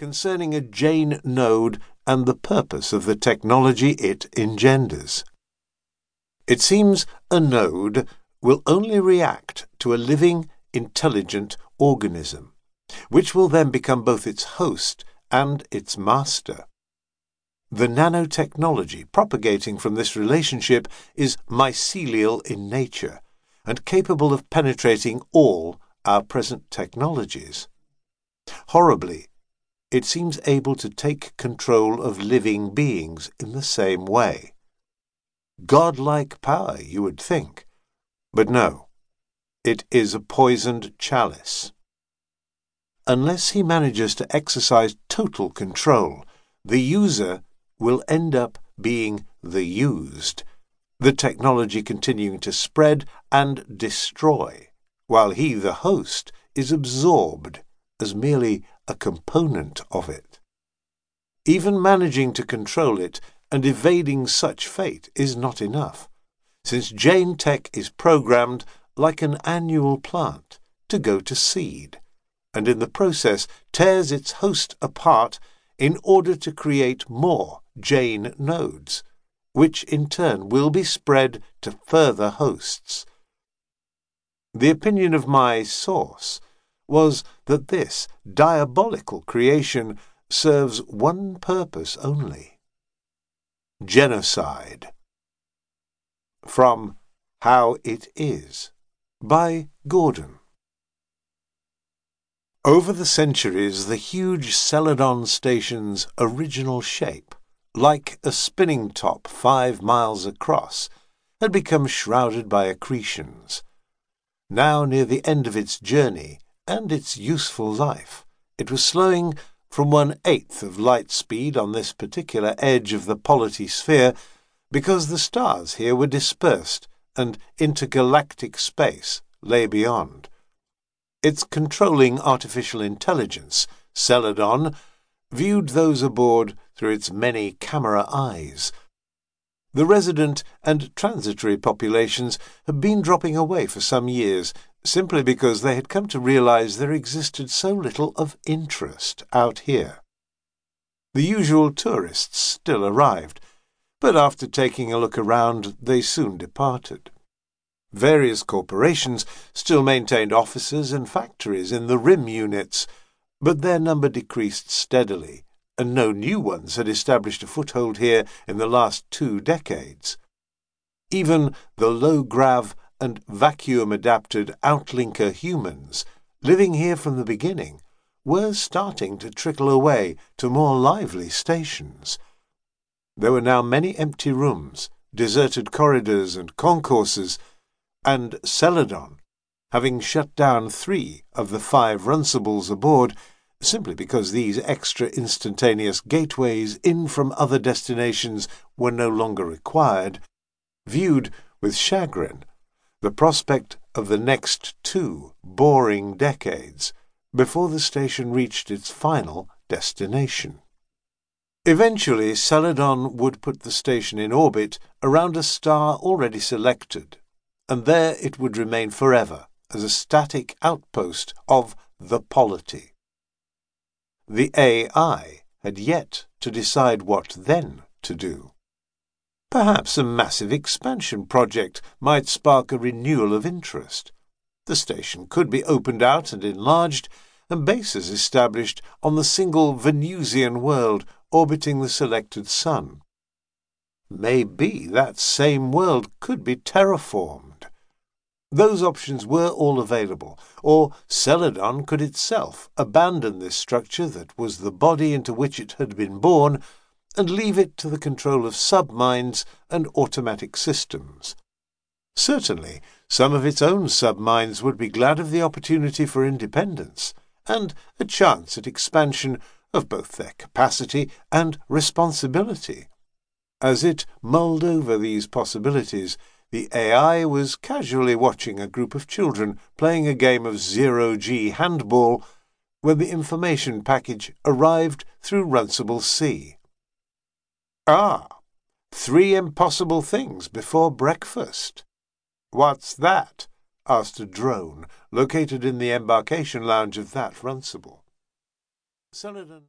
concerning a Jain node and the purpose of the technology it engenders. It seems a node will only react to a living, intelligent organism, which will then become both its host and its master. The nanotechnology propagating from this relationship is mycelial in nature and capable of penetrating all our present technologies. Horribly, it seems able to take control of living beings in the same way. Godlike power, you would think. But no, it is a poisoned chalice. Unless he manages to exercise total control, the user will end up being the used, the technology continuing to spread and destroy, while he, the host, is absorbed as merely a component of it. Even managing to control it and evading such fate is not enough, since Jain Tech is programmed like an annual plant to go to seed, and in the process tears its host apart in order to create more Jain nodes, which in turn will be spread to further hosts. The opinion of my source was that this diabolical creation serves one purpose only genocide. From How It Is by Gordon. Over the centuries, the huge Celadon station's original shape like a spinning top five miles across, had become shrouded by accretions. Now near the end of its journey and its useful life, it was slowing from one eighth of light speed on this particular edge of the polity sphere because the stars here were dispersed and intergalactic space lay beyond. Its controlling artificial intelligence, Celadon, viewed those aboard through its many camera eyes. The resident and transitory populations had been dropping away for some years simply because they had come to realize there existed so little of interest out here. The usual tourists still arrived, but after taking a look around, they soon departed. Various corporations still maintained offices and factories in the rim units, but their number decreased steadily, and no new ones had established a foothold here in the last two decades. Even the low grav and vacuum adapted outlinker humans, living here from the beginning, were starting to trickle away to more lively stations. There were now many empty rooms, deserted corridors and concourses, and Celadon, having shut down three of the five runcibles aboard, simply because these extra instantaneous gateways in from other destinations were no longer required, viewed with chagrin the prospect of the next two boring decades before the station reached its final destination. Eventually, Celadon would put the station in orbit around a star already selected, and there it would remain forever as a static outpost of the polity. The AI had yet to decide what then to do. Perhaps a massive expansion project might spark a renewal of interest. The station could be opened out and enlarged, and bases established on the single Venusian world orbiting the selected sun. Maybe that same world could be terraformed. Those options were all available, or Celadon could itself abandon this structure that was the body into which it had been born and leave it to the control of subminds and automatic systems. Certainly, some of its own subminds would be glad of the opportunity for independence and a chance at expansion of both their capacity and responsibility. As it mulled over these possibilities, the AI was casually watching a group of children playing a game of zero G handball when the information package arrived through Runcible C. Ah, three impossible things before breakfast. What's that? asked a drone located in the embarkation lounge of that Runcible. Celadon